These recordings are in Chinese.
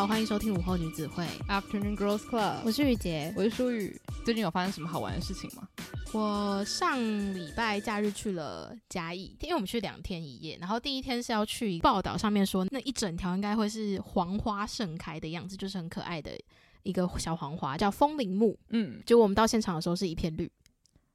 好，欢迎收听午后女子会 Afternoon Girls Club。我是雨洁，我是舒雨。最近有发生什么好玩的事情吗？我上礼拜假日去了嘉义，因为我们去两天一夜。然后第一天是要去报道上面说，那一整条应该会是黄花盛开的样子，就是很可爱的一个小黄花，叫风铃木。嗯，结果我们到现场的时候是一片绿，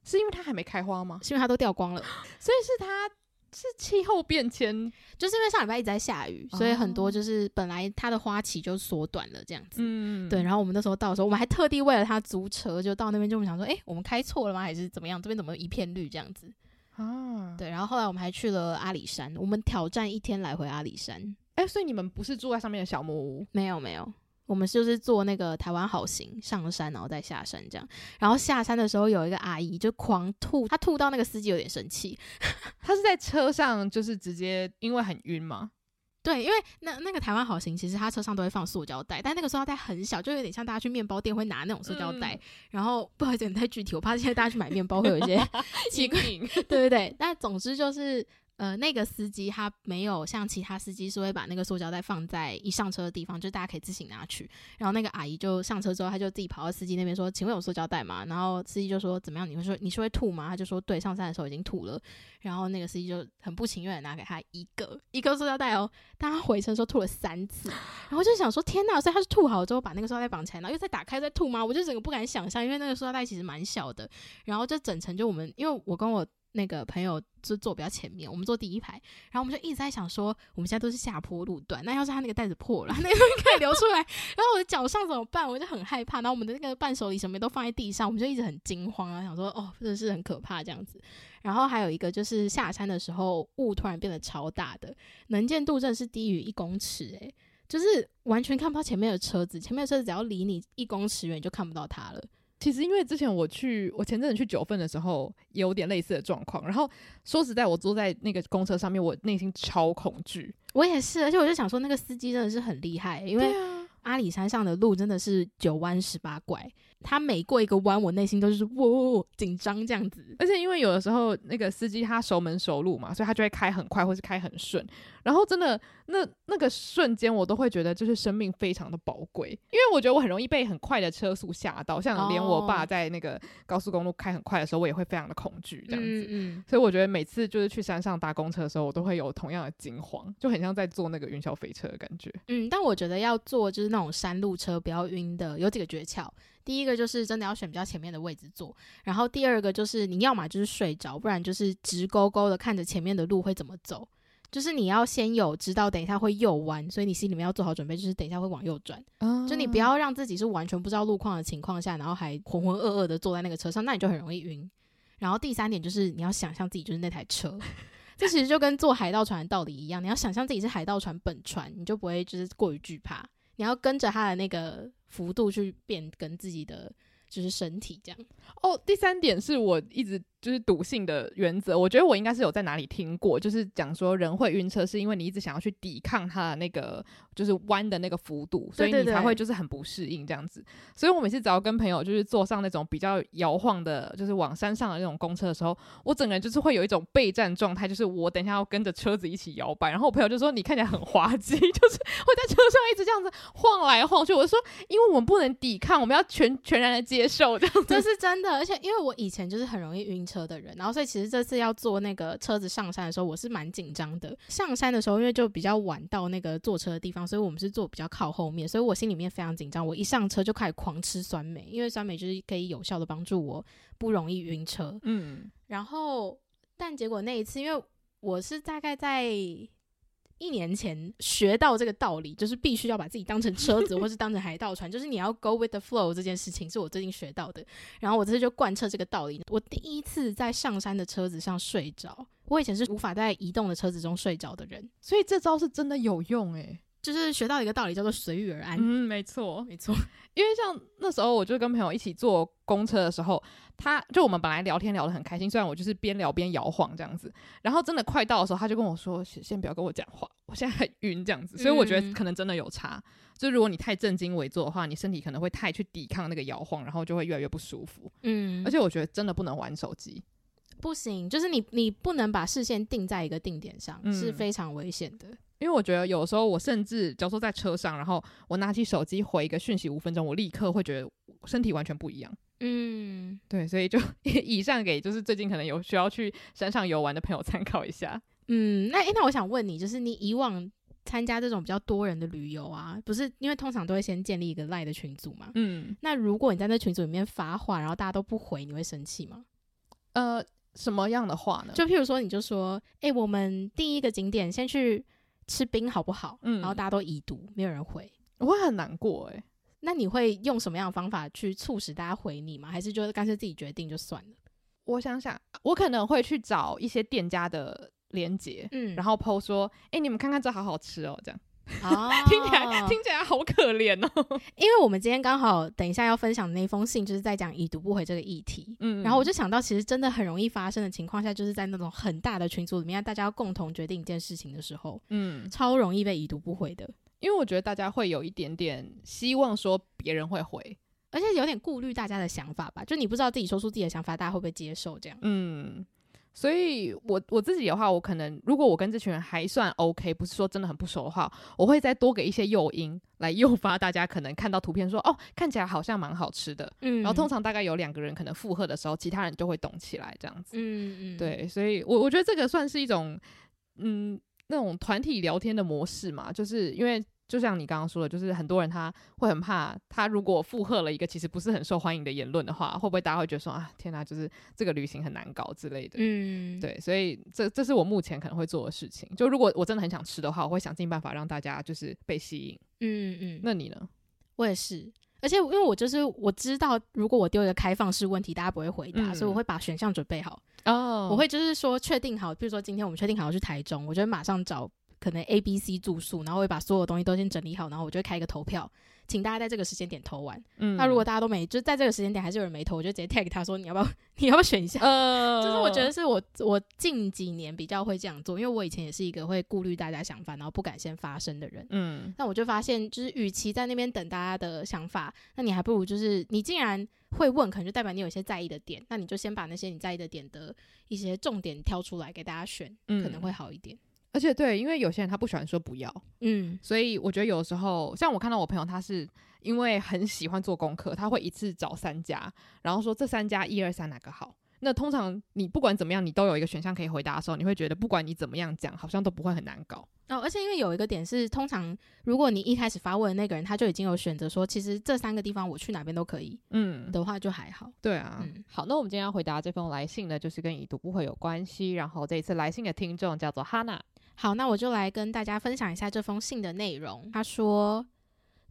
是因为它还没开花吗？是因为它都掉光了，所以是它。是气候变迁，就是因为上礼拜一直在下雨，哦、所以很多就是本来它的花期就缩短了这样子。嗯，对。然后我们那时候到的时候，我们还特地为了它租车，就到那边就我们想说，哎、欸，我们开错了吗？还是怎么样？这边怎么一片绿这样子？啊，对。然后后来我们还去了阿里山，我们挑战一天来回阿里山。哎、欸，所以你们不是住在上面的小木屋？没有，没有。我们就是坐那个台湾好行上山，然后再下山这样。然后下山的时候，有一个阿姨就狂吐，她吐到那个司机有点生气。她是在车上，就是直接因为很晕吗？对，因为那那个台湾好行其实他车上都会放塑胶袋，但那个塑胶袋很小，就有点像大家去面包店会拿那种塑胶袋。嗯、然后不好意思，太具体，我怕现在大家去买面包会有一些 奇怪。对对对，但总之就是。呃，那个司机他没有像其他司机是会把那个塑胶袋放在一上车的地方，就大家可以自行拿去。然后那个阿姨就上车之后，他就自己跑到司机那边说：“请问有塑胶袋吗？”然后司机就说：“怎么样？你会说你是会吐吗？”他就说：“对，上山的时候已经吐了。”然后那个司机就很不情愿的拿给他一个一个塑胶袋哦，但他回程的时候吐了三次。然后就想说：“天哪！”所以他是吐好之后把那个塑胶袋绑起来，然后又再打开再吐吗？我就整个不敢想象，因为那个塑胶袋其实蛮小的。然后就整程就我们，因为我跟我。那个朋友就坐比较前面，我们坐第一排，然后我们就一直在想说，我们现在都是下坡路段，那要是他那个袋子破了，那个东西可以流出来，然后我的脚上怎么办？我就很害怕。然后我们的那个伴手礼什么都放在地上，我们就一直很惊慌啊，想说哦，真的是很可怕这样子。然后还有一个就是下山的时候，雾突然变得超大的，能见度真的是低于一公尺，诶，就是完全看不到前面的车子，前面的车子只要离你一公尺远，就看不到它了。其实，因为之前我去，我前阵子去九份的时候，也有点类似的状况。然后说实在，我坐在那个公车上面，我内心超恐惧。我也是，而且我就想说，那个司机真的是很厉害，因为阿里山上的路真的是九弯十八拐。他每过一个弯，我内心都是喔紧张这样子。而且因为有的时候那个司机他熟门熟路嘛，所以他就会开很快，或是开很顺。然后真的那那个瞬间，我都会觉得就是生命非常的宝贵。因为我觉得我很容易被很快的车速吓到，像连我爸在那个高速公路开很快的时候，我也会非常的恐惧这样子。嗯嗯。所以我觉得每次就是去山上搭公车的时候，我都会有同样的惊慌，就很像在坐那个云霄飞车的感觉。嗯，但我觉得要坐就是那种山路车不要晕的，有几个诀窍。第一个就是真的要选比较前面的位置坐，然后第二个就是你要么就是睡着，不然就是直勾勾的看着前面的路会怎么走，就是你要先有知道等一下会右弯，所以你心里面要做好准备，就是等一下会往右转，嗯，就你不要让自己是完全不知道路况的情况下，然后还浑浑噩噩的坐在那个车上，那你就很容易晕。然后第三点就是你要想象自己就是那台车，这其实就跟坐海盗船的道理一样，你要想象自己是海盗船本船，你就不会就是过于惧怕。你要跟着他的那个幅度去变更自己的就是身体这样。哦，第三点是我一直。就是笃信的原则，我觉得我应该是有在哪里听过，就是讲说人会晕车，是因为你一直想要去抵抗它的那个就是弯的那个幅度，所以你才会就是很不适应这样子。所以我每次只要跟朋友就是坐上那种比较摇晃的，就是往山上的那种公车的时候，我整个人就是会有一种备战状态，就是我等一下要跟着车子一起摇摆。然后我朋友就说：“你看起来很滑稽，就是会在车上一直这样子晃来晃去。”我就说：“因为我们不能抵抗，我们要全全然的接受这样。”这是真的，而且因为我以前就是很容易晕车。车的人，然后所以其实这次要坐那个车子上山的时候，我是蛮紧张的。上山的时候，因为就比较晚到那个坐车的地方，所以我们是坐比较靠后面，所以我心里面非常紧张。我一上车就开始狂吃酸梅，因为酸梅就是可以有效的帮助我不容易晕车。嗯，然后但结果那一次，因为我是大概在。一年前学到这个道理，就是必须要把自己当成车子，或是当成海盗船，就是你要 go with the flow 这件事情，是我最近学到的。然后我这次就贯彻这个道理。我第一次在上山的车子上睡着，我以前是无法在移动的车子中睡着的人，所以这招是真的有用诶、就是学到一个道理，叫做随遇而安。嗯，没错，没错。因为像那时候，我就跟朋友一起坐公车的时候，他就我们本来聊天聊得很开心，虽然我就是边聊边摇晃这样子。然后真的快到的时候，他就跟我说：“先不要跟我讲话，我现在很晕这样子。”所以我觉得可能真的有差。嗯、就如果你太正襟危坐的话，你身体可能会太去抵抗那个摇晃，然后就会越来越不舒服。嗯，而且我觉得真的不能玩手机，不行，就是你你不能把视线定在一个定点上，嗯、是非常危险的。因为我觉得有时候我甚至，假如说在车上，然后我拿起手机回一个讯息五分钟，我立刻会觉得身体完全不一样。嗯，对，所以就 以上给就是最近可能有需要去山上游玩的朋友参考一下。嗯，那诶，那我想问你，就是你以往参加这种比较多人的旅游啊，不是因为通常都会先建立一个 LINE 的群组嘛？嗯，那如果你在那群组里面发话，然后大家都不回，你会生气吗？呃，什么样的话呢？就譬如说，你就说，诶，我们第一个景点先去。吃冰好不好？嗯，然后大家都已读，没有人回，我会很难过诶、欸，那你会用什么样的方法去促使大家回你吗？还是就干脆自己决定就算了？我想想，我可能会去找一些店家的链接，嗯，然后 po 说，哎、欸，你们看看这好好吃哦，这样。啊，听起来听起来好可怜哦。因为我们今天刚好等一下要分享的那封信，就是在讲已读不回这个议题。嗯，然后我就想到，其实真的很容易发生的情况下，就是在那种很大的群组里面，大家要共同决定一件事情的时候，嗯，超容易被已读不回的。因为我觉得大家会有一点点希望说别人会回，而且有点顾虑大家的想法吧。就你不知道自己说出自己的想法，大家会不会接受这样？嗯。所以我，我我自己的话，我可能如果我跟这群人还算 OK，不是说真的很不熟的话，我会再多给一些诱因来诱发大家可能看到图片说哦，看起来好像蛮好吃的。嗯，然后通常大概有两个人可能附和的时候，其他人就会懂起来这样子。嗯嗯，对，所以我我觉得这个算是一种嗯那种团体聊天的模式嘛，就是因为。就像你刚刚说的，就是很多人他会很怕，他如果附和了一个其实不是很受欢迎的言论的话，会不会大家会觉得说啊，天哪，就是这个旅行很难搞之类的。嗯，对，所以这这是我目前可能会做的事情。就如果我真的很想吃的话，我会想尽办法让大家就是被吸引。嗯嗯，那你呢？我也是，而且因为我就是我知道，如果我丢一个开放式问题，大家不会回答，嗯、所以我会把选项准备好。哦，我会就是说确定好，比如说今天我们确定好要去台中，我就会马上找。可能 A、B、C 住宿，然后我会把所有东西都先整理好，然后我就会开一个投票，请大家在这个时间点投完。嗯，那如果大家都没，就在这个时间点还是有人没投，我就直接 tag 他说，你要不要，你要不要选一下？呃，就是我觉得是我我近几年比较会这样做，因为我以前也是一个会顾虑大家想法，然后不敢先发声的人。嗯，那我就发现，就是与其在那边等大家的想法，那你还不如就是你竟然会问，可能就代表你有一些在意的点，那你就先把那些你在意的点的一些重点挑出来给大家选，嗯，可能会好一点。而且对，因为有些人他不喜欢说不要，嗯，所以我觉得有时候，像我看到我朋友，他是因为很喜欢做功课，他会一次找三家，然后说这三家一二三哪个好。那通常你不管怎么样，你都有一个选项可以回答的时候，你会觉得不管你怎么样讲，好像都不会很难搞。哦，而且因为有一个点是，通常如果你一开始发问的那个人他就已经有选择说，其实这三个地方我去哪边都可以，嗯，的话就还好。对啊，嗯，好，那我们今天要回答这封来信呢，就是跟已读不回有关系。然后这一次来信的听众叫做哈娜。好，那我就来跟大家分享一下这封信的内容。他说，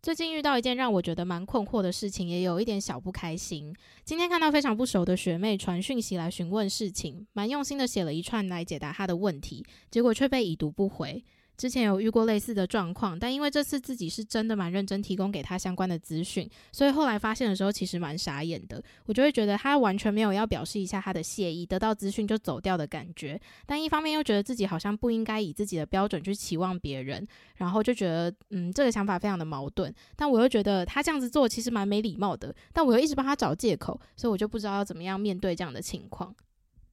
最近遇到一件让我觉得蛮困惑的事情，也有一点小不开心。今天看到非常不熟的学妹传讯息来询问事情，蛮用心的写了一串来解答她的问题，结果却被已读不回。之前有遇过类似的状况，但因为这次自己是真的蛮认真提供给他相关的资讯，所以后来发现的时候其实蛮傻眼的。我就会觉得他完全没有要表示一下他的谢意，得到资讯就走掉的感觉。但一方面又觉得自己好像不应该以自己的标准去期望别人，然后就觉得嗯，这个想法非常的矛盾。但我又觉得他这样子做其实蛮没礼貌的，但我又一直帮他找借口，所以我就不知道要怎么样面对这样的情况。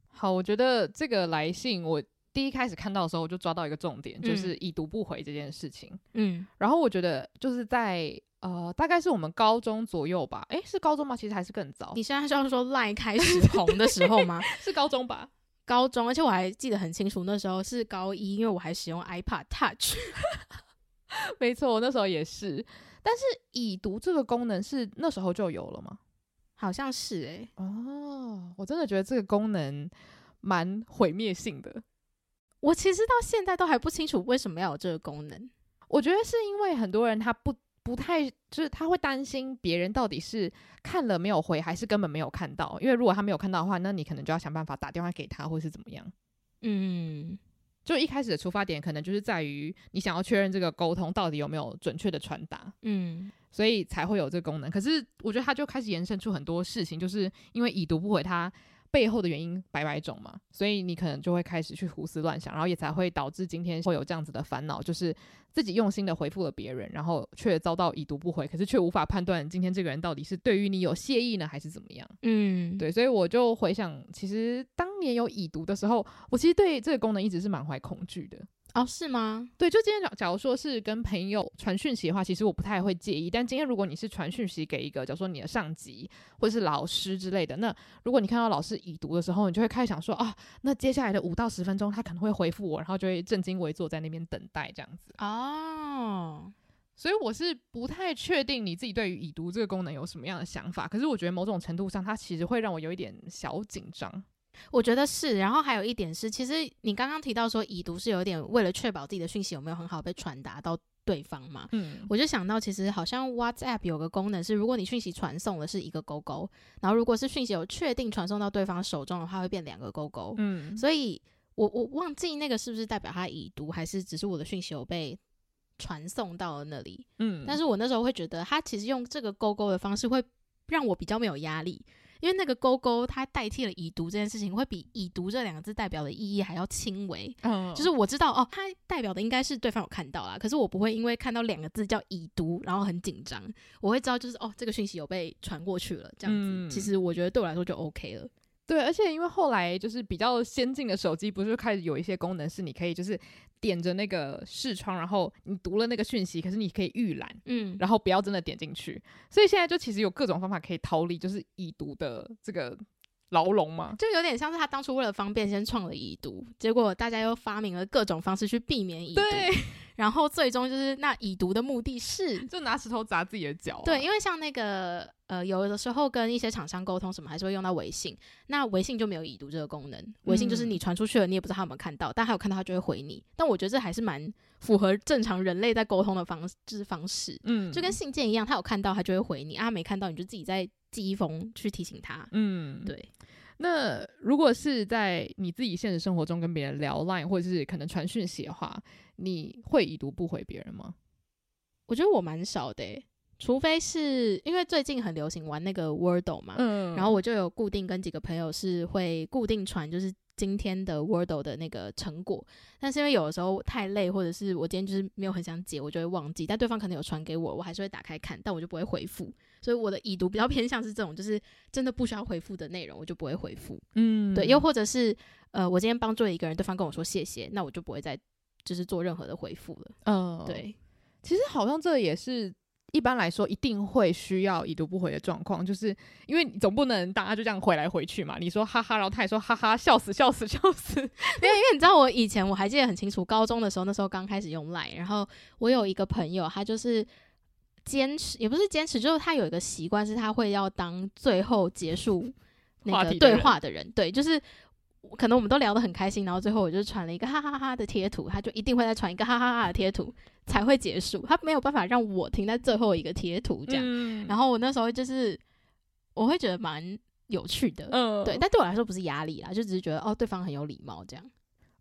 好，我觉得这个来信我。第一开始看到的时候，我就抓到一个重点，就是已读不回这件事情。嗯，然后我觉得就是在呃，大概是我们高中左右吧。诶，是高中吗？其实还是更早。你现在是要说 LINE 开始红的时候吗？是高中吧？高中，而且我还记得很清楚，那时候是高一，因为我还使用 iPad Touch。没错，我那时候也是。但是已读这个功能是那时候就有了吗？好像是诶、欸。哦，我真的觉得这个功能蛮毁灭性的。我其实到现在都还不清楚为什么要有这个功能。我觉得是因为很多人他不不太就是他会担心别人到底是看了没有回，还是根本没有看到。因为如果他没有看到的话，那你可能就要想办法打电话给他，或是怎么样。嗯，就一开始的出发点可能就是在于你想要确认这个沟通到底有没有准确的传达。嗯，所以才会有这个功能。可是我觉得他就开始延伸出很多事情，就是因为已读不回他。背后的原因百百种嘛，所以你可能就会开始去胡思乱想，然后也才会导致今天会有这样子的烦恼，就是自己用心的回复了别人，然后却遭到已读不回，可是却无法判断今天这个人到底是对于你有谢意呢，还是怎么样？嗯，对，所以我就回想，其实当年有已读的时候，我其实对这个功能一直是满怀恐惧的。哦，是吗？对，就今天假假如说是跟朋友传讯息的话，其实我不太会介意。但今天如果你是传讯息给一个，假如说你的上级或者是老师之类的，那如果你看到老师已读的时候，你就会开始想说啊，那接下来的五到十分钟他可能会回复我，然后就会正襟危坐在那边等待这样子。哦，所以我是不太确定你自己对于已读这个功能有什么样的想法。可是我觉得某种程度上，它其实会让我有一点小紧张。我觉得是，然后还有一点是，其实你刚刚提到说已读是有点为了确保自己的讯息有没有很好被传达到对方嘛，嗯，我就想到其实好像 WhatsApp 有个功能是，如果你讯息传送的是一个勾勾，然后如果是讯息有确定传送到对方手中的话，会变两个勾勾，嗯，所以我我忘记那个是不是代表他已读，还是只是我的讯息有被传送到了那里，嗯，但是我那时候会觉得他其实用这个勾勾的方式会让我比较没有压力。因为那个勾勾，它代替了已读这件事情，会比已读这两个字代表的意义还要轻微。嗯，就是我知道哦，它代表的应该是对方有看到啦，可是我不会因为看到两个字叫已读，然后很紧张。我会知道就是哦，这个讯息有被传过去了，这样子。嗯，其实我觉得对我来说就 OK 了。对，而且因为后来就是比较先进的手机，不是开始有一些功能是你可以就是点着那个视窗，然后你读了那个讯息，可是你可以预览，嗯，然后不要真的点进去。所以现在就其实有各种方法可以逃离，就是已读的这个牢笼嘛，就有点像是他当初为了方便先创了已读，结果大家又发明了各种方式去避免已读。对。然后最终就是那已读的目的是，就拿石头砸自己的脚啊。对，因为像那个呃，有的时候跟一些厂商沟通什么，还是会用到微信。那微信就没有已读这个功能，微信就是你传出去了，你也不知道他有没有看到，但他有看到，他就会回你。但我觉得这还是蛮符合正常人类在沟通的方就是方式。嗯，就跟信件一样，他有看到他就会回你，啊，他没看到你就自己在寄一封去提醒他。嗯，对。那如果是在你自己现实生活中跟别人聊 Line 或者是可能传讯息的话，你会已读不回别人吗？我觉得我蛮少的欸，除非是因为最近很流行玩那个 Wordle 嘛，嗯，然后我就有固定跟几个朋友是会固定传，就是。今天的 Wordle 的那个成果，但是因为有的时候太累，或者是我今天就是没有很想解，我就会忘记。但对方可能有传给我，我还是会打开看，但我就不会回复。所以我的已读比较偏向是这种，就是真的不需要回复的内容，我就不会回复。嗯，对。又或者是呃，我今天帮助了一个人，对方跟我说谢谢，那我就不会再就是做任何的回复了。嗯，对。其实好像这也是。一般来说，一定会需要已读不回的状况，就是因为你总不能大家就这样回来回去嘛。你说哈哈，然后他也说哈哈，笑死笑死笑死。因为，因为你知道我以前我还记得很清楚，高中的时候那时候刚开始用 Line，然后我有一个朋友，他就是坚持，也不是坚持，就是他有一个习惯，是他会要当最后结束那个对话的人，对，就是。可能我们都聊得很开心，然后最后我就传了一个哈哈哈的贴图，他就一定会再传一个哈哈哈的贴图才会结束，他没有办法让我停在最后一个贴图这样。嗯、然后我那时候就是我会觉得蛮有趣的，嗯，对，但对我来说不是压力啦，就只是觉得哦，对方很有礼貌这样。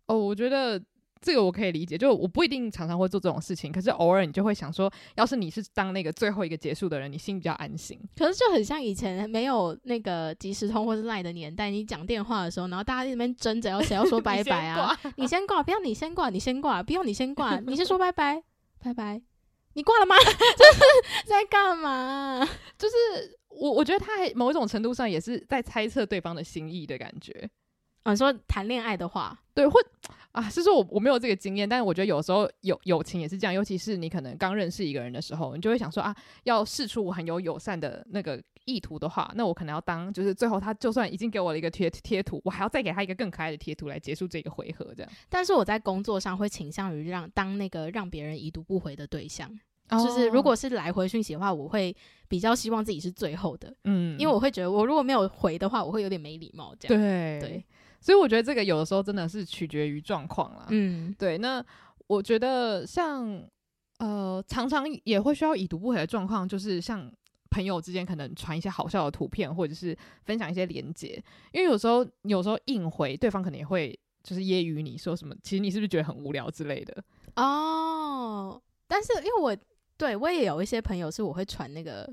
哦，我觉得。这个我可以理解，就我不一定常常会做这种事情，可是偶尔你就会想说，要是你是当那个最后一个结束的人，你心比较安心。可是就很像以前没有那个即时通或是 Line 的年代，你讲电话的时候，然后大家在那边争着要谁要说 拜拜啊，你先挂，不要你先挂，你先挂，不用你先挂，你先说拜拜，拜拜，你挂了吗？就是在干嘛？就是我我觉得他还某一种程度上也是在猜测对方的心意的感觉。嗯，说谈恋爱的话，对，会啊，是说我我没有这个经验，但是我觉得有时候友友情也是这样，尤其是你可能刚认识一个人的时候，你就会想说啊，要试出我很有友善的那个意图的话，那我可能要当就是最后他就算已经给我了一个贴贴图，我还要再给他一个更可爱的贴图来结束这个回合，这样。但是我在工作上会倾向于让当那个让别人已读不回的对象，哦、就是如果是来回讯息的话，我会比较希望自己是最后的，嗯，因为我会觉得我如果没有回的话，我会有点没礼貌，这样。对对。所以我觉得这个有的时候真的是取决于状况啦。嗯，对。那我觉得像呃，常常也会需要已读不回的状况，就是像朋友之间可能传一些好笑的图片，或者是分享一些连接。因为有时候有时候硬回，对方可能也会就是揶揄你说什么，其实你是不是觉得很无聊之类的？哦，但是因为我对我也有一些朋友是我会传那个。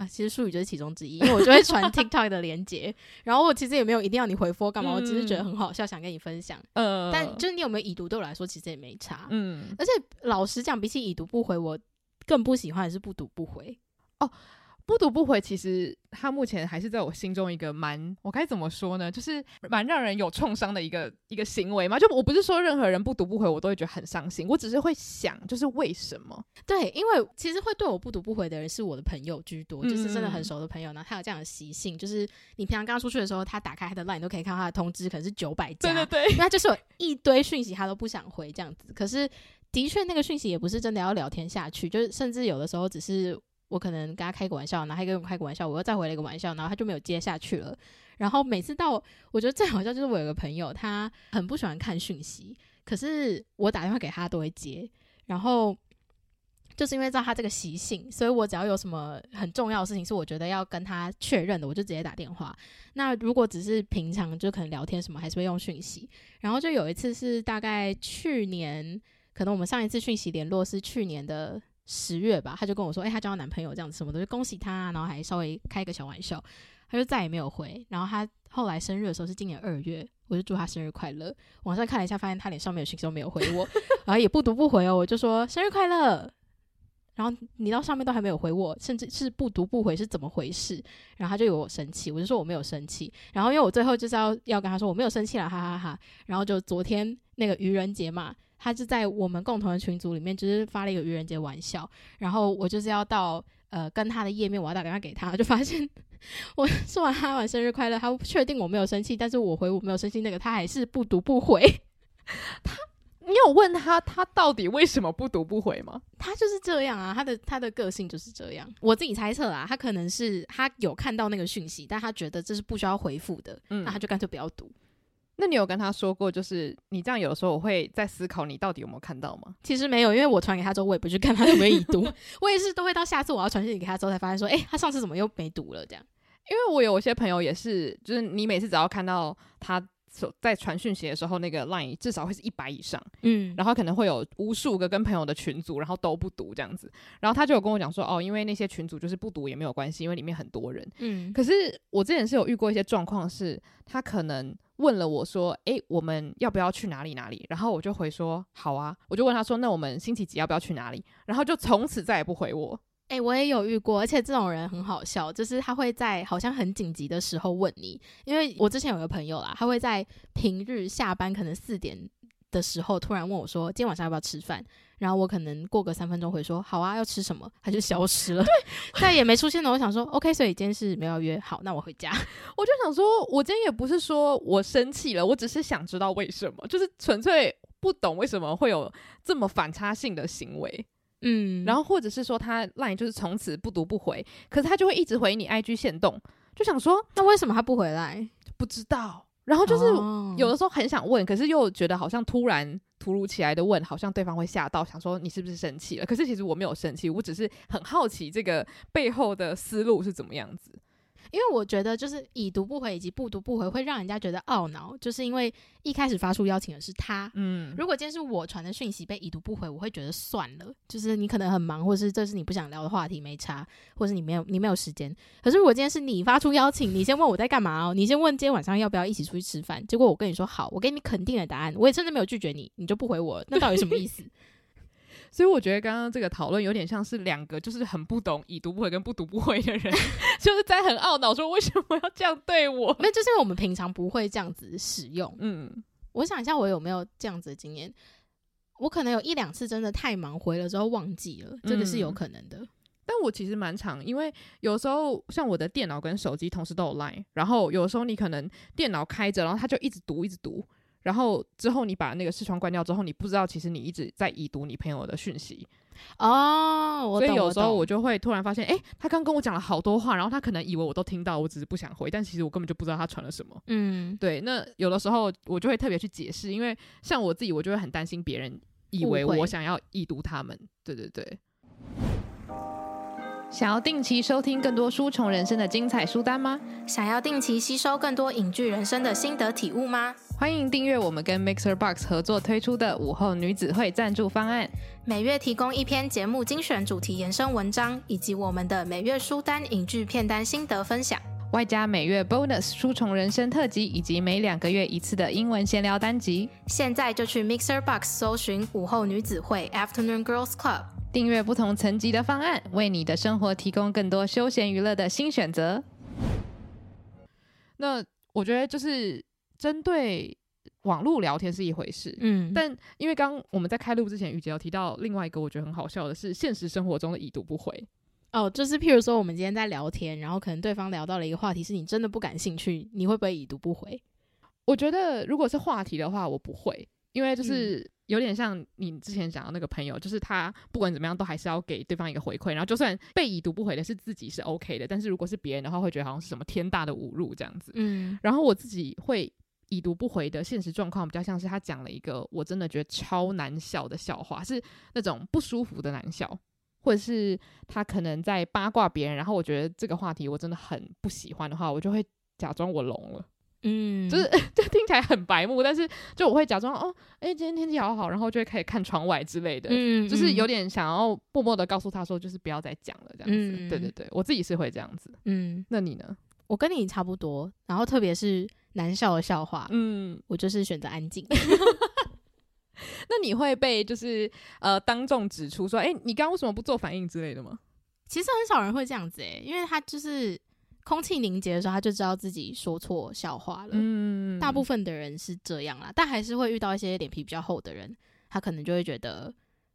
啊，其实术语就是其中之一，因为我就会传 TikTok 的连接，然后我其实也没有一定要你回复干嘛，嗯、我只是觉得很好笑，想跟你分享。呃，但就是你有没有已读，对我来说其实也没差。嗯，而且老实讲，比起已读不回，我更不喜欢的是不读不回。哦，不读不回，其实他目前还是在我心中一个蛮，我该怎么说呢？就是蛮让人有创伤的一个一个行为嘛。就我不是说任何人不读不回，我都会觉得很伤心。我只是会想，就是为什么？对，因为其实会对我不读不回的人是我的朋友居多，就是真的很熟的朋友然后。他有这样的习性，就是你平常刚刚出去的时候，他打开他的 LINE 都可以看到他的通知，可能是九百加，对对对，那就是有一堆讯息他都不想回这样子。可是的确，那个讯息也不是真的要聊天下去，就是甚至有的时候只是。我可能跟他开个玩笑，然后他跟我开个玩笑，我又再回了一个玩笑，然后他就没有接下去了。然后每次到我觉得最好笑就是我有个朋友，他很不喜欢看讯息，可是我打电话给他都会接。然后就是因为知道他这个习性，所以我只要有什么很重要的事情是我觉得要跟他确认的，我就直接打电话。那如果只是平常就可能聊天什么，还是会用讯息。然后就有一次是大概去年，可能我们上一次讯息联络是去年的。十月吧，他就跟我说：“诶、欸，他交男朋友这样子什么的，就恭喜他，然后还稍微开一个小玩笑。”他就再也没有回。然后他后来生日的时候是今年二月，我就祝他生日快乐。网上看了一下，发现他连上面的讯息都没有回我，然后也不读不回哦。我就说生日快乐。然后你到上面都还没有回我，甚至是不读不回是怎么回事？然后他就有我生气，我就说我没有生气。然后因为我最后就是要要跟他说我没有生气了，哈哈哈。然后就昨天那个愚人节嘛。他就在我们共同的群组里面，就是发了一个愚人节玩笑，然后我就是要到呃跟他的页面，我要打电话给他，就发现我说完他完生日快乐，他确定我没有生气，但是我回我没有生气那个他还是不读不回。他，你有问他他到底为什么不读不回吗？他就是这样啊，他的他的个性就是这样。我自己猜测啊，他可能是他有看到那个讯息，但他觉得这是不需要回复的，嗯，那他就干脆不要读。那你有跟他说过，就是你这样有的时候我会在思考你到底有没有看到吗？其实没有，因为我传给他之后，我也不去看他有没有已读，我也是都会到下次我要传讯息给他之后才发现说，诶、欸，他上次怎么又没读了这样？因为我有一些朋友也是，就是你每次只要看到他在传讯息的时候，那个 line 至少会是一百以上，嗯，然后可能会有无数个跟朋友的群组，然后都不读这样子，然后他就有跟我讲说，哦，因为那些群组就是不读也没有关系，因为里面很多人，嗯，可是我之前是有遇过一些状况，是他可能。问了我说：“诶、欸，我们要不要去哪里哪里？”然后我就回说：“好啊。”我就问他说：“那我们星期几要不要去哪里？”然后就从此再也不回我。诶、我也有遇过，而且这种人很好笑，就是他会在好像很紧急的时候问你。因为我之前有个朋友啦，他会在平日下班可能四点的时候突然问我说：“今天晚上要不要吃饭？”然后我可能过个三分钟会说好啊，要吃什么？他就消失了，对，再也没出现了。我想说，OK，所以今天是没有约，好，那我回家。我就想说，我今天也不是说我生气了，我只是想知道为什么，就是纯粹不懂为什么会有这么反差性的行为。嗯，然后或者是说他 LINE 就是从此不读不回，可是他就会一直回你 IG 限动，就想说，那为什么他不回来？不知道。然后就是有的时候很想问，可是又觉得好像突然。突如其来的问，好像对方会吓到，想说你是不是生气了？可是其实我没有生气，我只是很好奇这个背后的思路是怎么样子。因为我觉得，就是已读不回以及不读不回，会让人家觉得懊恼，就是因为一开始发出邀请的是他。嗯，如果今天是我传的讯息被已读不回，我会觉得算了，就是你可能很忙，或者是这是你不想聊的话题，没差，或是你没有你没有时间。可是如果今天是你发出邀请，你先问我在干嘛哦，你先问今天晚上要不要一起出去吃饭，结果我跟你说好，我给你肯定的答案，我也甚至没有拒绝你，你就不回我，那到底什么意思？所以我觉得刚刚这个讨论有点像是两个就是很不懂已读不回跟不读不回的人，就是在很懊恼说为什么要这样对我？那就是因为我们平常不会这样子使用。嗯，我想一下，我有没有这样子的经验？我可能有一两次真的太忙回了之后忘记了，这个是有可能的。嗯，但我其实蛮常，因为有时候像我的电脑跟手机同时都有 Line，然后有时候你可能电脑开着，然后它就一直读一直读。然后之后你把那个视窗关掉之后，你不知道其实你一直在已读你朋友的讯息哦。我，所以有时候我就会突然发现，哎，他刚跟我讲了好多话，然后他可能以为我都听到，我只是不想回，但其实我根本就不知道他传了什么。嗯，对。那有的时候我就会特别去解释，因为像我自己，我就会很担心别人以为我想要已读他们。对对对。想要定期收听更多书虫人生的精彩书单吗？想要定期吸收更多影剧人生的心得体悟吗？欢迎订阅我们跟 Mixer Box 合作推出的午后女子会赞助方案，每月提供一篇节目精选主题延伸文章，以及我们的每月书单影剧片单心得分享，外加每月 Bonus 书虫人生特辑，以及每两个月一次的英文闲聊单集。现在就去 Mixer Box 搜寻午后女子会 Afternoon Girls Club。订阅不同层级的方案，为你的生活提供更多休闲娱乐的新选择。那我觉得就是针对网络聊天是一回事，嗯，但因为刚我们在开录之前，雨杰有提到另外一个我觉得很好笑的是，现实生活中的已读不回。哦，就是譬如说我们今天在聊天，然后可能对方聊到了一个话题，是你真的不感兴趣，你会不会已读不回？我觉得如果是话题的话，我不会，因为就是。有点像你之前讲的那个朋友，就是他不管怎么样都还是要给对方一个回馈，然后就算被已读不回的是自己是 OK 的，但是如果是别人的话，会觉得好像是什么天大的侮辱这样子。嗯，然后我自己会已读不回的现实状况比较像是他讲了一个我真的觉得超难笑的笑话，是那种不舒服的难笑，或者是他可能在八卦别人，然后我觉得这个话题我真的很不喜欢的话，我就会假装我聋了。嗯，就是 就听起来很白目，但是就我会假装哦，哎、欸，今天天气好好，然后就会开始看窗外之类的，嗯，就是有点想要默默的告诉他说，就是不要再讲了这样子。嗯，对对对，我自己是会这样子。嗯，那你呢？我跟你差不多，然后特别是难笑的笑话，嗯，我就是选择安静。那你会被就是呃当众指出说，哎、欸，你刚刚为什么不做反应之类的吗？其实很少人会这样子哎、欸，因为他就是。空气凝结的时候，他就知道自己说错笑话了。嗯，大部分的人是这样啦，但还是会遇到一些脸皮比较厚的人，他可能就会觉得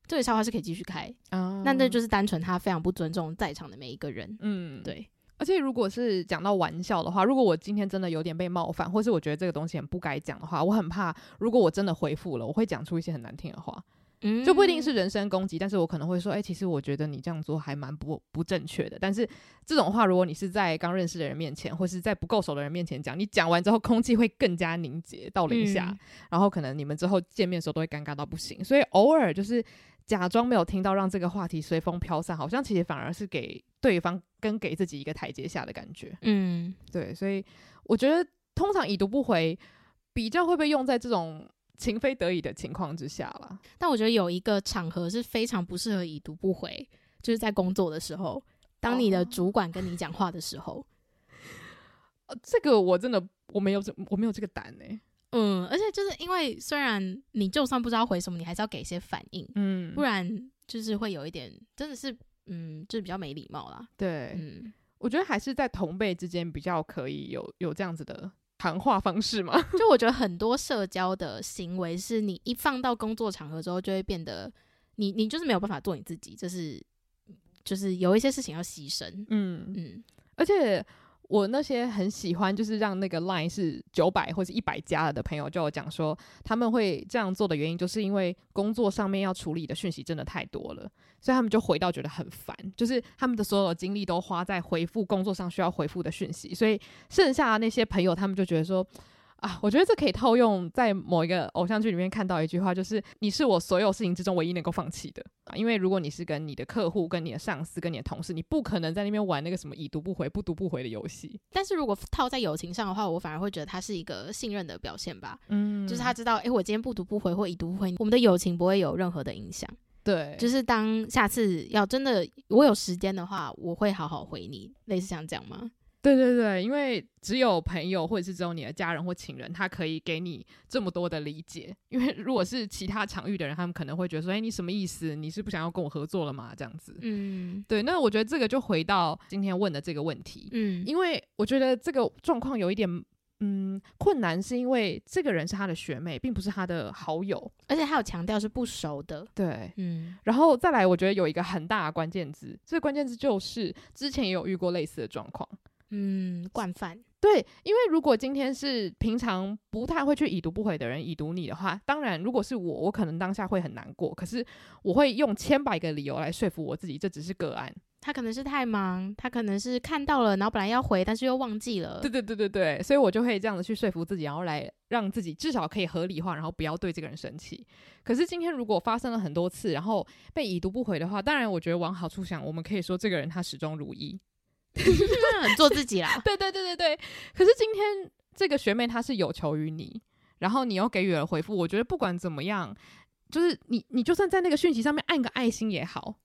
这个笑话是可以继续开。啊，那这就是单纯他非常不尊重在场的每一个人。嗯，对。而且如果是讲到玩笑的话，如果我今天真的有点被冒犯，或是我觉得这个东西很不该讲的话，我很怕，如果我真的回复了，我会讲出一些很难听的话。就不一定是人身攻击，但是我可能会说，哎、欸，其实我觉得你这样做还蛮不不正确的。但是这种话，如果你是在刚认识的人面前，或是在不够熟的人面前讲，你讲完之后，空气会更加凝结到零下，嗯、然后可能你们之后见面的时候都会尴尬到不行。所以偶尔就是假装没有听到，让这个话题随风飘散，好像其实反而是给对方跟给自己一个台阶下的感觉。嗯，对，所以我觉得通常已读不回比较会被用在这种。情非得已的情况之下了，但我觉得有一个场合是非常不适合已读不回，就是在工作的时候，当你的主管跟你讲话的时候，哦，这个我真的我没有这我没有这个胆呢。嗯，而且就是因为虽然你就算不知道回什么，你还是要给一些反应，嗯，不然就是会有一点真的是嗯，就是比较没礼貌啦。对，嗯，我觉得还是在同辈之间比较可以有有这样子的。谈话方式嘛，就我觉得很多社交的行为是你一放到工作场合之后，就会变得你你就是没有办法做你自己，就是就是有一些事情要牺牲，嗯嗯，而且。我那些很喜欢，就是让那个 line 是九百或是一百加了的朋友，就有讲说他们会这样做的原因，就是因为工作上面要处理的讯息真的太多了，所以他们就回到觉得很烦，就是他们的所有精力都花在回复工作上需要回复的讯息，所以剩下的那些朋友，他们就觉得说。啊，我觉得这可以套用在某一个偶像剧里面看到一句话，就是你是我所有事情之中唯一能够放弃的啊。因为如果你是跟你的客户、跟你的上司、跟你的同事，你不可能在那边玩那个什么已读不回、不读不回的游戏。但是如果套在友情上的话，我反而会觉得它是一个信任的表现吧。嗯，就是他知道，诶，我今天不读不回或已读不回，我们的友情不会有任何的影响。对，就是当下次要真的我有时间的话，我会好好回你，类似像这样吗？对对对，因为只有朋友或者是只有你的家人或情人，他可以给你这么多的理解。因为如果是其他场域的人，他们可能会觉得说：“哎，你什么意思？你是不想要跟我合作了吗？”这样子。嗯，对。那我觉得这个就回到今天问的这个问题。嗯，因为我觉得这个状况有一点嗯困难，是因为这个人是他的学妹，并不是他的好友，而且他有强调是不熟的。对，嗯。然后再来，我觉得有一个很大的关键字，这个关键字就是之前也有遇过类似的状况。嗯，惯犯。对，因为如果今天是平常不太会去已读不回的人已读你的话，当然如果是我，我可能当下会很难过。可是我会用千百个理由来说服我自己，这只是个案。他可能是太忙，他可能是看到了，然后本来要回，但是又忘记了。对对对对对，所以我就会这样子去说服自己，然后来让自己至少可以合理化，然后不要对这个人生气。可是今天如果发生了很多次，然后被已读不回的话，当然我觉得往好处想，我们可以说这个人他始终如一。很 做自己啦，对对对对对。可是今天这个学妹她是有求于你，然后你又给予了回复。我觉得不管怎么样，就是你你就算在那个讯息上面按个爱心也好。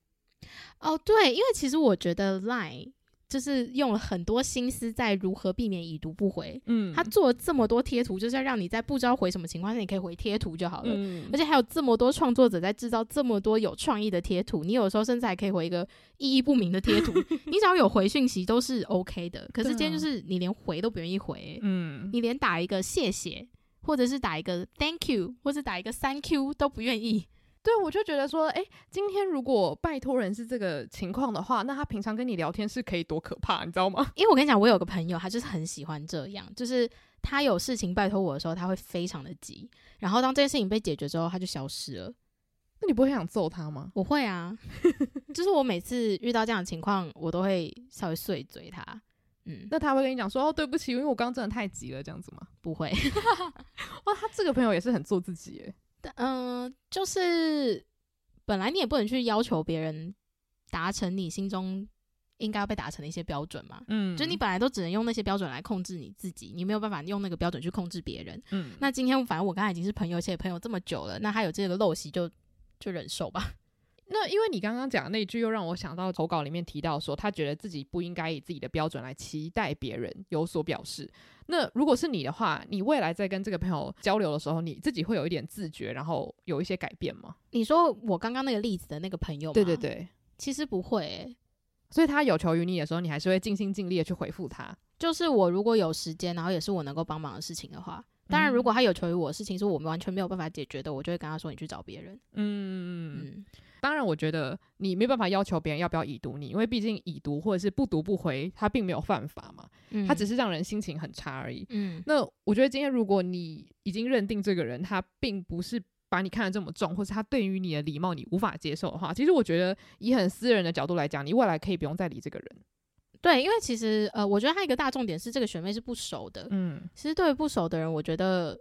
哦，对，因为其实我觉得 Line 就是用了很多心思在如何避免已读不回。嗯，他做了这么多贴图，就是要让你在不知道回什么情况下，你可以回贴图就好了。嗯，而且还有这么多创作者在制造这么多有创意的贴图，你有时候甚至还可以回一个意义不明的贴图。你只要有回讯息都是 OK 的。可是今天就是你连回都不愿意回、欸，嗯，你连打一个谢谢，或者是打一个 Thank you，或者打一个 Thank you 都不愿意。对，我就觉得说，哎，今天如果拜托人是这个情况的话，那他平常跟你聊天是可以多可怕，你知道吗？因为我跟你讲，我有个朋友，他就是很喜欢这样，就是他有事情拜托我的时候，他会非常的急，然后当这件事情被解决之后，他就消失了。那你不会想揍他吗？我会啊，就是我每次遇到这样的情况，我都会稍微碎嘴他。嗯，那他会跟你讲说，哦，对不起，因为我刚刚真的太急了，这样子吗？不会。哇，他这个朋友也是很做自己耶。嗯、呃，就是本来你也不能去要求别人达成你心中应该要被达成的一些标准嘛。嗯，就你本来都只能用那些标准来控制你自己，你没有办法用那个标准去控制别人。嗯，那今天反正我刚才已经是朋友，而且朋友这么久了，那他有这个陋习就就忍受吧。那因为你刚刚讲的那句，又让我想到投稿里面提到说，他觉得自己不应该以自己的标准来期待别人有所表示。那如果是你的话，你未来在跟这个朋友交流的时候，你自己会有一点自觉，然后有一些改变吗？你说我刚刚那个例子的那个朋友吗？对对对，其实不会欸。所以他有求于你的时候，你还是会尽心尽力的去回复他。就是我如果有时间，然后也是我能够帮忙的事情的话，当然如果他有求于我的事情是我们完全没有办法解决的，我就会跟他说：“你去找别人。”嗯嗯。当然，我觉得你没办法要求别人要不要已读你，因为毕竟已读或者是不读不回，他并没有犯法嘛，嗯，他只是让人心情很差而已。嗯，那我觉得今天如果你已经认定这个人他并不是把你看得这么重，或是他对于你的礼貌你无法接受的话，其实我觉得以很私人的角度来讲，你未来可以不用再理这个人。对，因为其实呃，我觉得他一个大重点是这个学妹是不熟的。嗯，其实对于不熟的人，我觉得。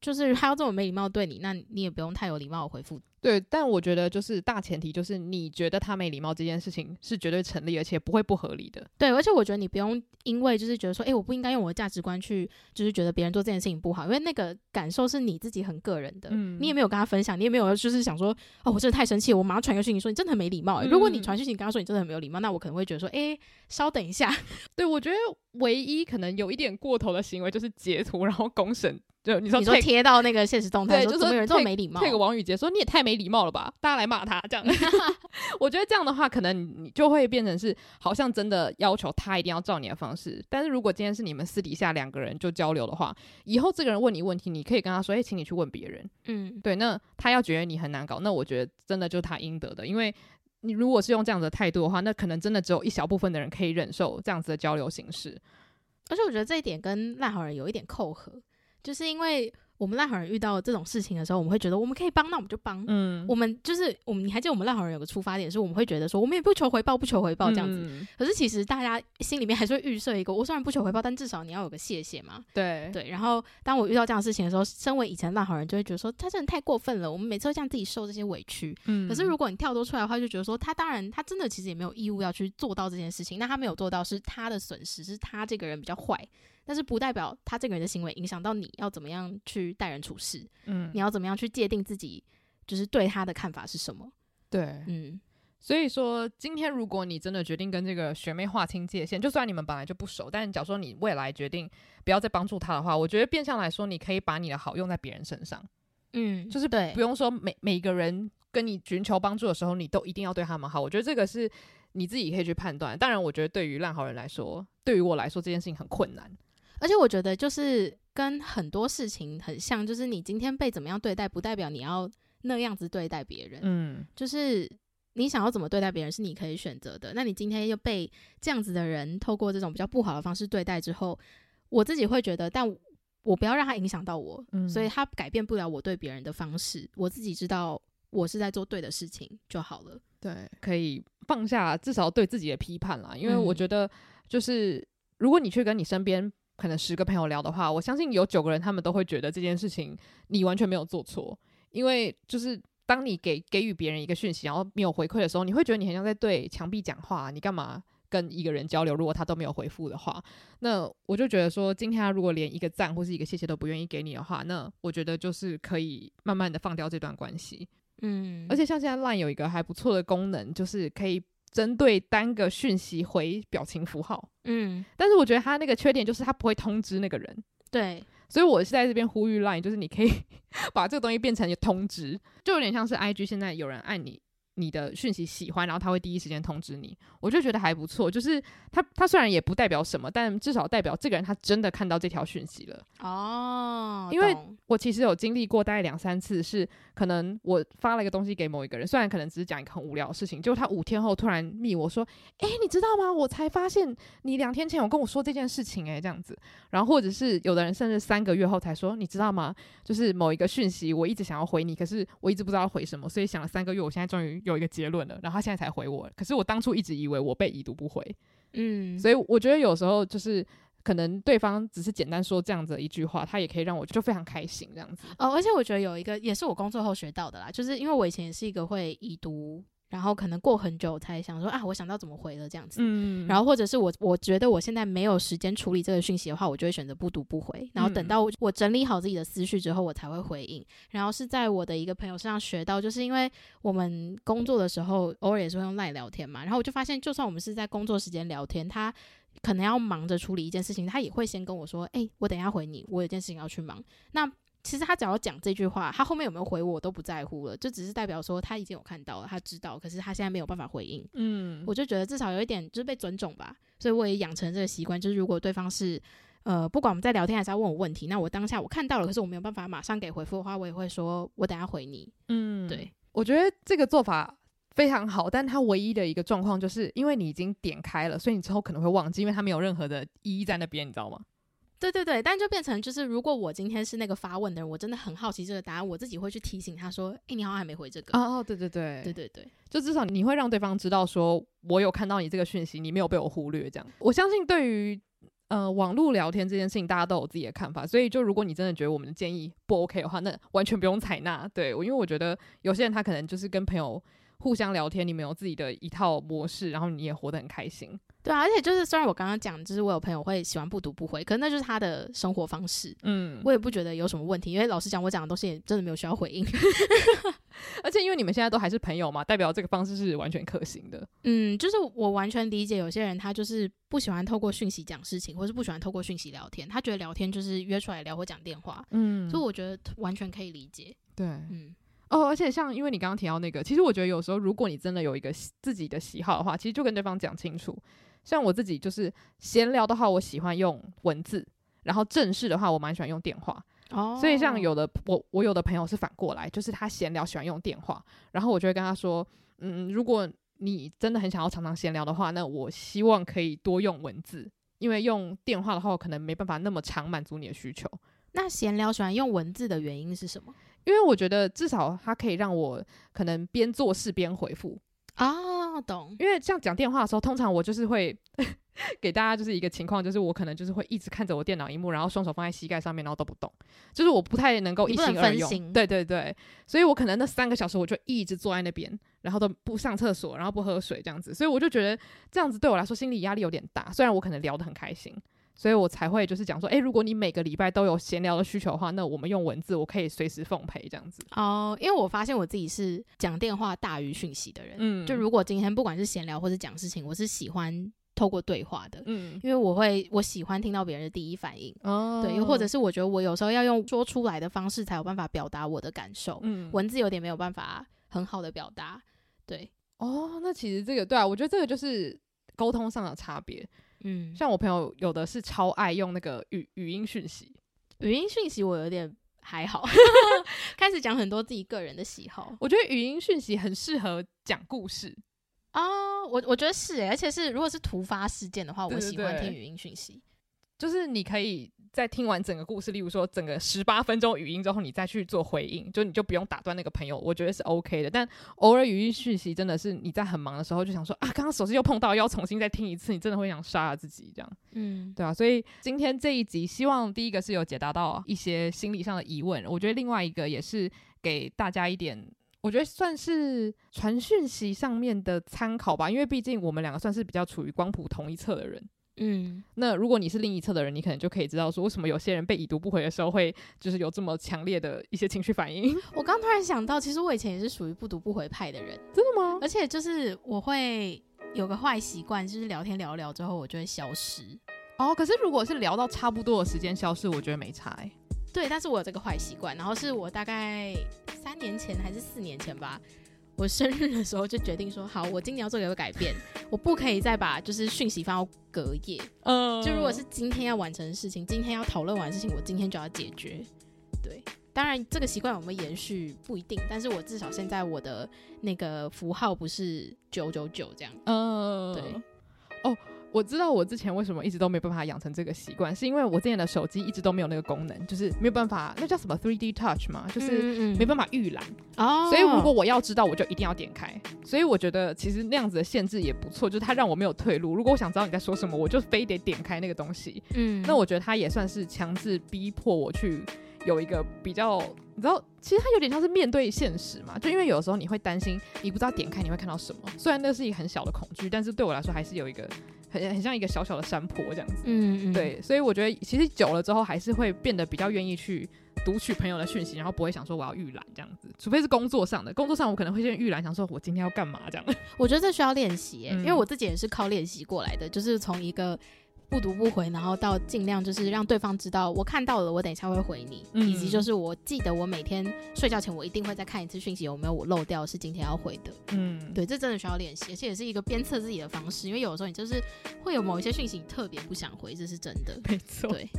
就是 他要这么没礼貌对你，那你也不用太有礼貌的回复。对，但我觉得就是大前提就是你觉得他没礼貌这件事情是绝对成立，而且不会不合理的。对，而且我觉得你不用因为就是觉得说，哎、欸，我不应该用我的价值观去，就是觉得别人做这件事情不好，因为那个感受是你自己很个人的。嗯，你也没有跟他分享，你也没有就是想说，哦，我真的太生气，我马上传个讯息说你真的很没礼貌、欸。嗯、如果你传讯息跟他说你真的很没有礼貌，那我可能会觉得说，哎、欸，稍等一下。对，我觉得唯一可能有一点过头的行为就是截图然后公审。就你说你说贴到那个现实动态，就是有人这么没礼貌？这个王宇杰说你也太没礼貌了吧！大家来骂他这样。我觉得这样的话，可能你就会变成是好像真的要求他一定要照你的方式。但是如果今天是你们私底下两个人就交流的话，以后这个人问你问题，你可以跟他说：“哎，请你去问别人。”嗯，对。那他要觉得你很难搞，那我觉得真的就是他应得的。因为你如果是用这样子的态度的话，那可能真的只有一小部分的人可以忍受这样子的交流形式。而且我觉得这一点跟烂好人有一点扣合，就是因为。我们烂好人遇到这种事情的时候，我们会觉得我们可以帮，那我们就帮。嗯，我们就是我们，你还记得我们烂好人有个出发点是，我们会觉得说，我们也不求回报，不求回报这样子。嗯、可是其实大家心里面还是会预设一个，我虽然不求回报，但至少你要有个谢谢嘛。对对。然后当我遇到这样的事情的时候，身为以前烂好人就会觉得说，他真的太过分了，我们每次都这样自己受这些委屈。嗯。可是如果你跳脱出来的话，就觉得说，他当然他真的其实也没有义务要去做到这件事情，那他没有做到是他的损失，是他这个人比较坏。但是不代表他这个人的行为影响到你要怎么样去待人处事，嗯，你要怎么样去界定自己，就是对他的看法是什么？对，嗯，所以说今天如果你真的决定跟这个学妹划清界限，就算你们本来就不熟，但假如说你未来决定不要再帮助他的话，我觉得变相来说，你可以把你的好用在别人身上，嗯，就是对，不用说每每一个人跟你寻求帮助的时候，你都一定要对他们好。我觉得这个是你自己可以去判断。当然，我觉得对于烂好人来说，对于我来说，这件事情很困难。而且我觉得，就是跟很多事情很像，就是你今天被怎么样对待，不代表你要那样子对待别人。嗯，就是你想要怎么对待别人，是你可以选择的。那你今天又被这样子的人透过这种比较不好的方式对待之后，我自己会觉得，但我不要让他影响到我，嗯，所以他改变不了我对别人的方式。我自己知道我是在做对的事情就好了。对，可以放下至少对自己的批判啦，因为我觉得，就是如果你去跟你身边。可能十个朋友聊的话，我相信有九个人他们都会觉得这件事情你完全没有做错，因为就是当你给给予别人一个讯息，然后没有回馈的时候，你会觉得你很像在对墙壁讲话，你干嘛跟一个人交流？如果他都没有回复的话，那我就觉得说，今天他如果连一个赞或是一个谢谢都不愿意给你的话，那我觉得就是可以慢慢的放掉这段关系。嗯，而且像现在 Line 有一个还不错的功能，就是可以针对单个讯息回表情符号。嗯，但是我觉得他那个缺点就是他不会通知那个人。对，所以我是在这边呼吁 Line，就是你可以 把这个东西变成一个通知，就有点像是 IG 现在有人按你。你的讯息喜欢，然后他会第一时间通知你，我就觉得还不错。就是他，他虽然也不代表什么，但至少代表这个人他真的看到这条讯息了。哦，因为我其实有经历过大概两三次，是可能我发了一个东西给某一个人，虽然可能只是讲一个很无聊的事情，结果他五天后突然密我说：“诶，你知道吗？我才发现你两天前有跟我说这件事情，诶，这样子。”然后或者是有的人甚至三个月后才说：“你知道吗？就是某一个讯息，我一直想要回你，可是我一直不知道回什么，所以想了三个月，我现在终于。”有一个结论了，然后他现在才回我。可是我当初一直以为我被已读不回，嗯，所以我觉得有时候就是可能对方只是简单说这样子的一句话，他也可以让我就非常开心这样子。哦，而且我觉得有一个也是我工作后学到的啦，就是因为我以前也是一个会已读。然后可能过很久才想说啊，我想到怎么回了这样子。嗯，然后或者是我我觉得我现在没有时间处理这个讯息的话，我就会选择不读不回。然后等到我整理好自己的思绪之后，我才会回应。然后是在我的一个朋友身上学到，就是因为我们工作的时候偶尔也是会用 LINE 聊天嘛。然后我就发现，就算我们是在工作时间聊天，他可能要忙着处理一件事情，他也会先跟我说：“哎，我等一下回你，我有件事情要去忙。”那其实他只要讲这句话，他后面有没有回我，我都不在乎了，就只是代表说他已经有看到了，他知道，可是他现在没有办法回应。嗯，我就觉得至少有一点就是被尊重吧，所以我也养成这个习惯，就是如果对方是呃，不管我们在聊天还是要问我问题，那我当下我看到了，可是我没有办法马上给回复的话，我也会说我等下回你。嗯，对，我觉得这个做法非常好，但他唯一的一个状况就是因为你已经点开了，所以你之后可能会忘记，因为他没有任何的意义在那边，你知道吗？对对对，但就变成就是，如果我今天是那个发问的人，我真的很好奇这个答案，我自己会去提醒他说：“诶，你好像还没回这个。”哦哦，对对对，对对对，就至少你会让对方知道说，我有看到你这个讯息，你没有被我忽略。这样，我相信对于呃网络聊天这件事情，大家都有自己的看法。所以，就如果你真的觉得我们的建议不 OK 的话，那完全不用采纳。对，因为我觉得有些人他可能就是跟朋友互相聊天，你们有自己的一套模式，然后你也活得很开心。对啊，而且就是虽然我刚刚讲，就是我有朋友会喜欢不读不回，可是那就是他的生活方式。嗯，我也不觉得有什么问题，因为老实讲，我讲的东西也真的没有需要回应。而且因为你们现在都还是朋友嘛，代表这个方式是完全可行的。嗯，就是我完全理解有些人他就是不喜欢透过讯息讲事情，或是不喜欢透过讯息聊天，他觉得聊天就是约出来聊或讲电话。嗯，所以我觉得完全可以理解。对，嗯。哦，而且像因为你刚刚提到那个，其实我觉得有时候如果你真的有一个自己的喜好的话，其实就跟对方讲清楚。像我自己就是闲聊的话，我喜欢用文字；然后正式的话，我蛮喜欢用电话。哦，所以像有的我我有的朋友是反过来，就是他闲聊喜欢用电话，然后我就会跟他说，嗯，如果你真的很想要常常闲聊的话，那我希望可以多用文字，因为用电话的话，我可能没办法那么长满足你的需求。那闲聊喜欢用文字的原因是什么？因为我觉得至少它可以让我可能边做事边回复。啊，懂。因为像讲电话的时候，通常我就是会 给大家就是一个情况，就是我可能就是会一直看着我电脑荧幕，然后双手放在膝盖上面，然后都不动，就是我不太能够一心二用。对对对，所以我可能那三个小时我就一直坐在那边，然后都不上厕所，然后不喝水这样子，所以我就觉得这样子对我来说心理压力有点大。虽然我可能聊得很开心。所以我才会就是讲说，诶、欸，如果你每个礼拜都有闲聊的需求的话，那我们用文字，我可以随时奉陪这样子。哦，因为我发现我自己是讲电话大于讯息的人。嗯，就如果今天不管是闲聊或者讲事情，我是喜欢透过对话的。嗯，因为我会我喜欢听到别人的第一反应。哦，对，又或者是我觉得我有时候要用说出来的方式才有办法表达我的感受。嗯，文字有点没有办法很好的表达。对，哦，那其实这个对啊，我觉得这个就是沟通上的差别。嗯，像我朋友有的是超爱用那个语语音讯息，语音讯息我有点还好，开始讲很多自己个人的喜好。我觉得语音讯息很适合讲故事啊，我我觉得是诶，而且是如果是突发事件的话，我喜欢听语音讯息，就是你可以。在听完整个故事，例如说整个十八分钟语音之后，你再去做回应，就你就不用打断那个朋友，我觉得是 OK 的。但偶尔语音讯息真的是你在很忙的时候就想说啊，刚刚手机又碰到，要重新再听一次，你真的会想杀了自己这样。嗯，对啊。所以今天这一集，希望第一个是有解答到一些心理上的疑问，我觉得另外一个也是给大家一点，我觉得算是传讯息上面的参考吧，因为毕竟我们两个算是比较处于光谱同一侧的人。嗯，那如果你是另一侧的人，你可能就可以知道说，为什么有些人被已读不回的时候会就是有这么强烈的一些情绪反应。我刚突然想到，其实我以前也是属于不读不回派的人。真的吗？而且就是我会有个坏习惯，就是聊天聊聊之后，我就会消失。哦，可是如果是聊到差不多的时间消失，我觉得没差。对，但是我有这个坏习惯，然后是我大概三年前还是四年前吧，我生日的时候就决定说，好，我今年要做一个改变，我不可以再把就是讯息放到隔夜。嗯，就如果是今天要完成的事情，今天要讨论完的事情，我今天就要解决。对，当然这个习惯有没有延续不一定，但是我至少现在我的那个符号不是九九九这样。嗯，对，哦。我知道我之前为什么一直都没办法养成这个习惯，是因为我之前的手机一直都没有那个功能，就是没有办法，那叫什么 Three D Touch 嘛，就是没办法预览。哦、嗯。所以如果我要知道，我就一定要点开。所以我觉得其实那样子的限制也不错，就是它让我没有退路。如果我想知道你在说什么，我就非得点开那个东西。嗯。那我觉得它也算是强制逼迫我去有一个比较，你知道，其实它有点像是面对现实嘛。就因为有时候你会担心，你不知道点开你会看到什么。虽然那是一个很小的恐惧，但是对我来说还是有一个。很很像一个小小的山坡这样子，嗯，嗯，对，所以我觉得其实久了之后还是会变得比较愿意去读取朋友的讯息，然后不会想说我要预览这样子，除非是工作上的，工作上我可能会先预览，想说我今天要干嘛这样。我觉得这需要练习，欸，因为我自己也是靠练习过来的，就是从一个。不读不回，然后到尽量就是让对方知道我看到了，我等一下会回你，嗯、以及就是我记得我每天睡觉前我一定会再看一次讯息，有没有我漏掉是今天要回的。嗯，对，这真的需要练习，而且也是一个鞭策自己的方式，因为有的时候你就是会有某一些讯息你特别不想回，这是真的。没错，对，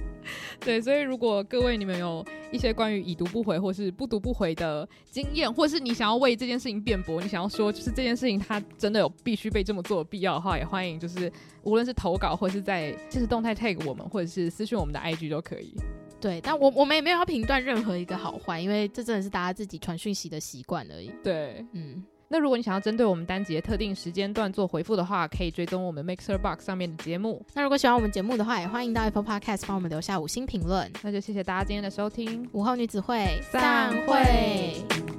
对，所以如果各位你们有一些关于已读不回或是不读不回的经验，或是你想要为这件事情辩驳，你想要说就是这件事情它真的有必须被这么做的必要的话，也欢迎就是无论是投稿或是在。就是动态 tag 我们，或者是私讯我们的 IG 都可以。对，但我我们也没有要评断任何一个好坏，因为这真的是大家自己传讯息的习惯而已。对，嗯。那如果你想要针对我们单集的特定时间段做回复的话，可以追踪我们 Mixer Box 上面的节目。那如果喜欢我们节目的话，也欢迎到 Apple Podcast 帮我们留下五星评论。那就谢谢大家今天的收听，午后女子会散会。